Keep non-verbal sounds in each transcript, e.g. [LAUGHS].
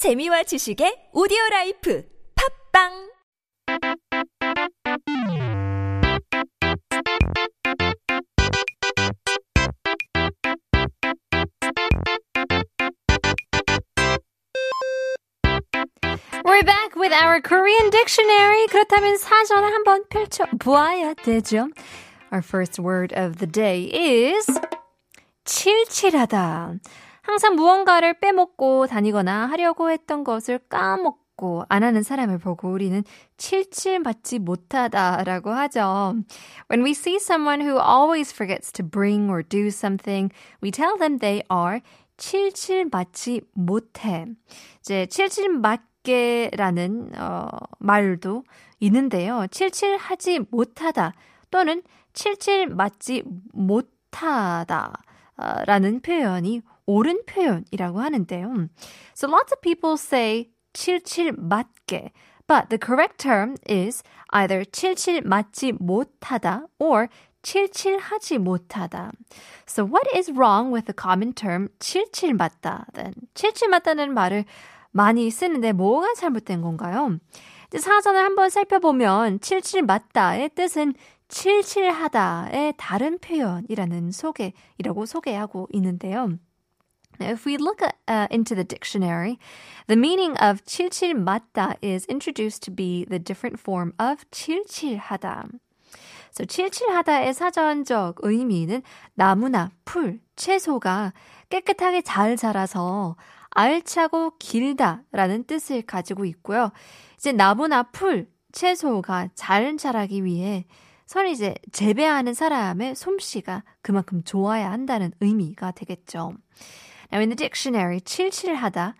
재미와 지식의 오디오 라이프 팝빵 We're back with our Korean dictionary. 그렇다면 사전을 한번 펼쳐 보아야 되죠. Our first word of the day is 칠칠하다. 항상 무언가를 빼먹고 다니거나 하려고 했던 것을 까먹고 안 하는 사람을 보고 우리는 칠칠 맞지 못하다라고 하죠. When we see someone who always forgets to bring or do something, we tell them they are 칠칠 맞지 못해. 이제 칠칠 맞게라는 어, 말도 있는데요. 칠칠하지 못하다 또는 칠칠 맞지 못하다. 라는 표현이 옳은 표현이라고 하는데요. So lots of people say 칠칠 맞게, but the correct term is either 칠칠 맞지 못하다 or 칠칠하지 못하다. So what is wrong with the common term 칠칠 맞다? Then 칠칠 맞다는 말을 많이 쓰는데 뭐가 잘못된 건가요? 사전을 한번 살펴보면 칠칠 맞다의 뜻은 칠칠하다의 다른 표현이라는 소개이라고 소개하고 있는데요. If we look at, uh, into the dictionary, the meaning of 칠칠 맞다 is introduced to be the different form of 칠칠하다. So 칠칠하다의 사전적 의미는 나무나 풀, 채소가 깨끗하게 잘 자라서 알차고 길다라는 뜻을 가지고 있고요. 이제 나무나 풀, 채소가 잘 자라기 위해 서로 이제 재배하는 사람의 솜씨가 그만큼 좋아야 한다는 의미가 되겠죠. Now in the dictionary, 칠칠하다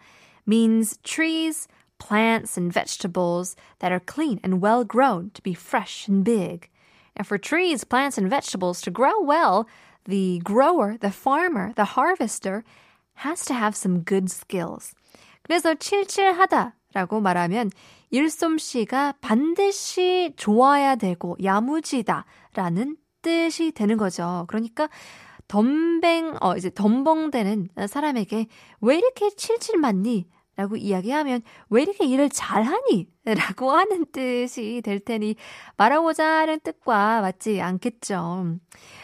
means trees, plants and vegetables that are clean and well grown to be fresh and big. And for trees, plants and vegetables to grow well, the grower, the farmer, the harvester has to have some good skills. 그래서 칠칠하다라고 말하면 일솜씨가 반드시 좋아야 되고 야무지다라는 뜻이 되는 거죠. 그러니까 덤뱅 어 이제 덤벙대는 사람에게 왜 이렇게 칠칠 맞니? 라고 이야기하면 왜 이렇게 일을 잘하니? [LAUGHS] 라고 하는 뜻이 될 테니 말하고자 하는 뜻과 맞지 않겠죠.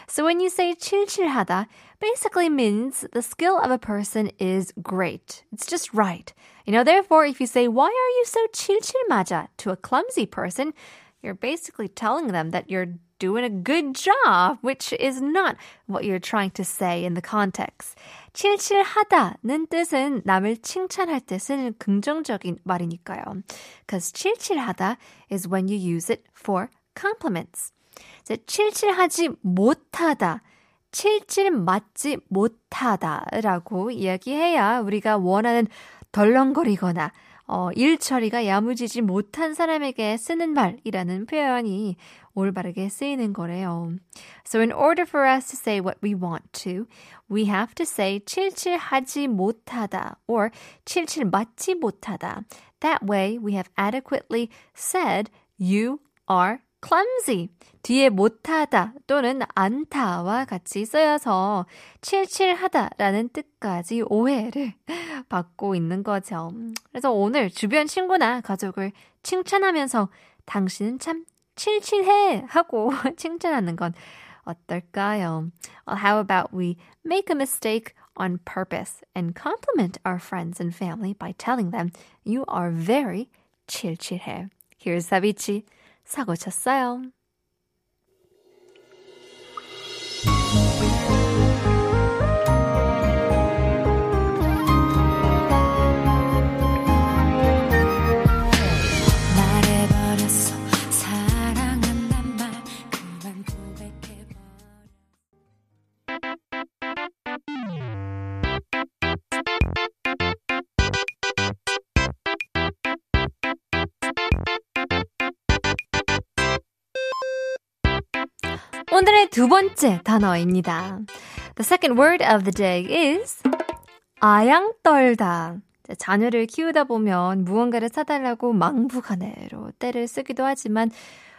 So when you say 칠칠하다, basically means the skill of a person is great. It's just right. You know, therefore, if you say, why are you so 칠칠맞아 to a clumsy person, you're basically telling them that you're doing a good job, which is not what you're trying to say in the context. 칠칠하다는 뜻은 남을 칭찬할 때 쓰는 긍정적인 말이니까요. Because 칠칠하다 is when you use it for compliments. 칠칠하지 못하다. 칠칠 맞지 못하다라고 이야기해야 우리가 원하는 덜렁거리거나 어, 일 처리가 야무지지 못한 사람에게 쓰는 말이라는 표현이 올바르게 쓰이는 거래요. So in order for us to say what we want to, we have to say 칠칠하지 못하다 or 칠칠 맞지 못하다. That way we have adequately said you are clumsy. 뒤에 못하다 또는 않다와 같이 쓰여서 칠칠하다라는 뜻까지 오해를 받고 있는 거죠. 그래서 오늘 주변 친구나 가족을 칭찬하면서 당신은 참 칠칠해 하고 칭찬하는 건 어떨까요? Well, how about we make a mistake on purpose and compliment our friends and family by telling them you are very 칠칠해. Here's 사비치. 사고 쳤어요. 오늘의 두 번째 단어입니다. The second word of the day is 아양 떨다. 자녀를 키우다 보면 무언가를 사달라고 망부가내로 때를 쓰기도 하지만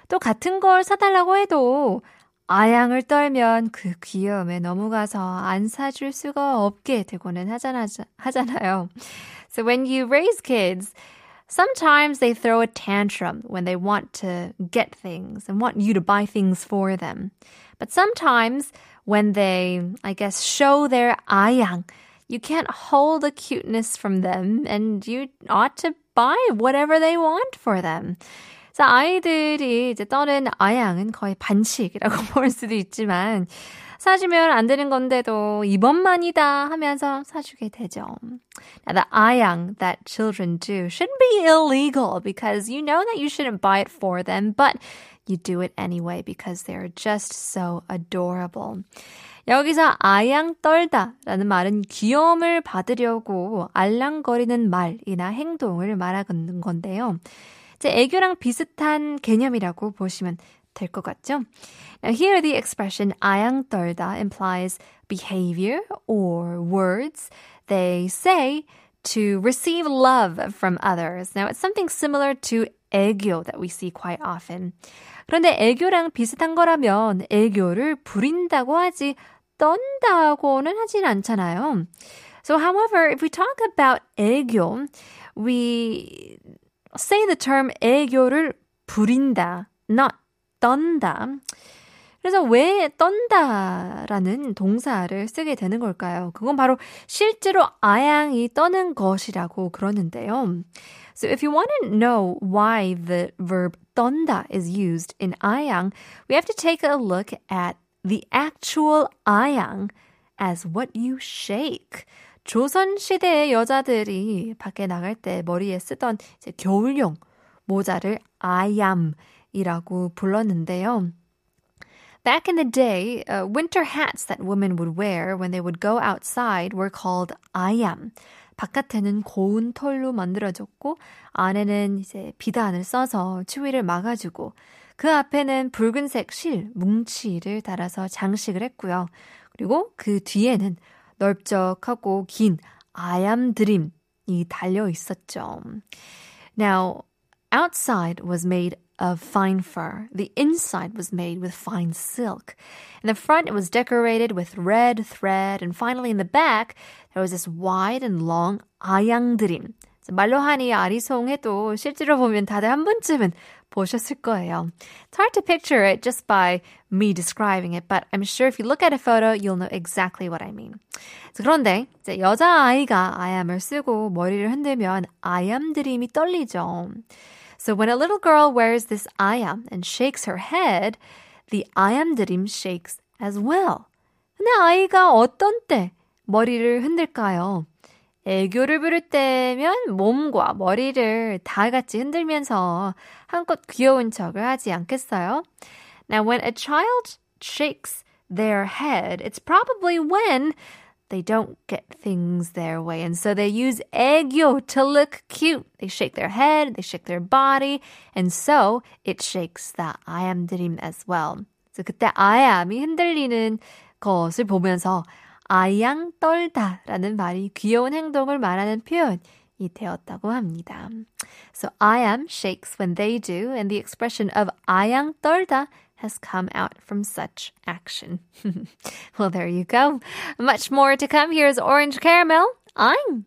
또 같은 걸 사달라고 해도 아양을 떨면 그 귀여움에 넘어가서 안 사줄 수가 없게 되고는 하잖아, 하잖아요. So when you raise kids, sometimes they throw a tantrum when they want to get things and want you to buy things for them. But sometimes when they, I guess, show their ayang, you can't hold the cuteness from them and you ought to buy whatever they want for them. 자, 아이들이 이제 떠는 아양은 거의 반칙이라고 볼 수도 있지만, 사주면 안 되는 건데도 이번만이다 하면서 사주게 되죠. Now, the ayang that children do shouldn't be illegal because you know that you shouldn't buy it for them, but you do it anyway because they're just so adorable. 여기서 아양 떨다라는 말은 귀여움을 받으려고 알랑거리는 말이나 행동을 말하는 건데요. 이제 애교랑 비슷한 개념이라고 보시면 될 것 같죠? Now here the expression 아양 떨다 implies behavior or words they say to receive love from others. Now it's something similar to 애교 that we see quite often. 그런데 애교랑 비슷한 거라면 애교를 부린다고 하지 떤다고는 하진 않잖아요. So however, if we talk about 애교, we say the term 애교를 부린다, not 떤다. 그래서 왜 떤다라는 동사를 쓰게 되는 걸까요? 그건 바로 실제로 아양이 떠는 것이라고 그러는데요. So if you want to know why the verb 떤다 is used in 아양, we have to take a look at the actual 아양 as what you shake. 조선 시대의 여자들이 밖에 나갈 때 머리에 쓰던 이제 겨울용 모자를 아얌이라고 불렀는데요. Back in the day, uh, winter hats that women would wear when they would go outside were called ayam. 바깥에는 고운 털로 만들어졌고 안에는 이제 비단을 써서 추위를 막아주고 그 앞에는 붉은색 실, 뭉치를 달아서 장식을 했고요. 그리고 그 뒤에는 넓적하고 긴 아얌 드림이 달려 있었죠. Now, outside was made of fine fur. The inside was made with fine silk. In the front, it was decorated with red thread. And finally, in the back, there was this wide and long 아양드림. 말로 하니 아리송해도 실제로 보면 다들 한 번쯤은 보셨을 거예요. It's hard to picture it just by me describing it, but I'm sure if you look at a photo, you'll know exactly what I mean. 그런데 이제 여자아이가 아얌을 쓰고 머리를 흔들면 아얌 드림이 떨리죠. So when a little girl wears this ayam and shakes her head, the ayam dream shakes as well. 근데 아이가 어떤 때 머리를 흔들까요? 애교를 부를 때면 몸과 머리를 다 같이 흔들면서 한껏 귀여운 척을 하지 않겠어요? Now, when a child shakes their head, it's probably when they don't get things their way. And so they use 애교 to look cute. They shake their head, they shake their body, and so it shakes the I am dream as well. 그래서 그때 I am이 흔들리는 것을 보면서 아양 떨다라는 말이 귀여운 행동을 말하는 표현이 되었다고 합니다. So I am shakes when they do, and the expression of 아양 떨다 has come out from such action. [LAUGHS] well, there you go. Much more to come. Here's Orange Caramel. I'm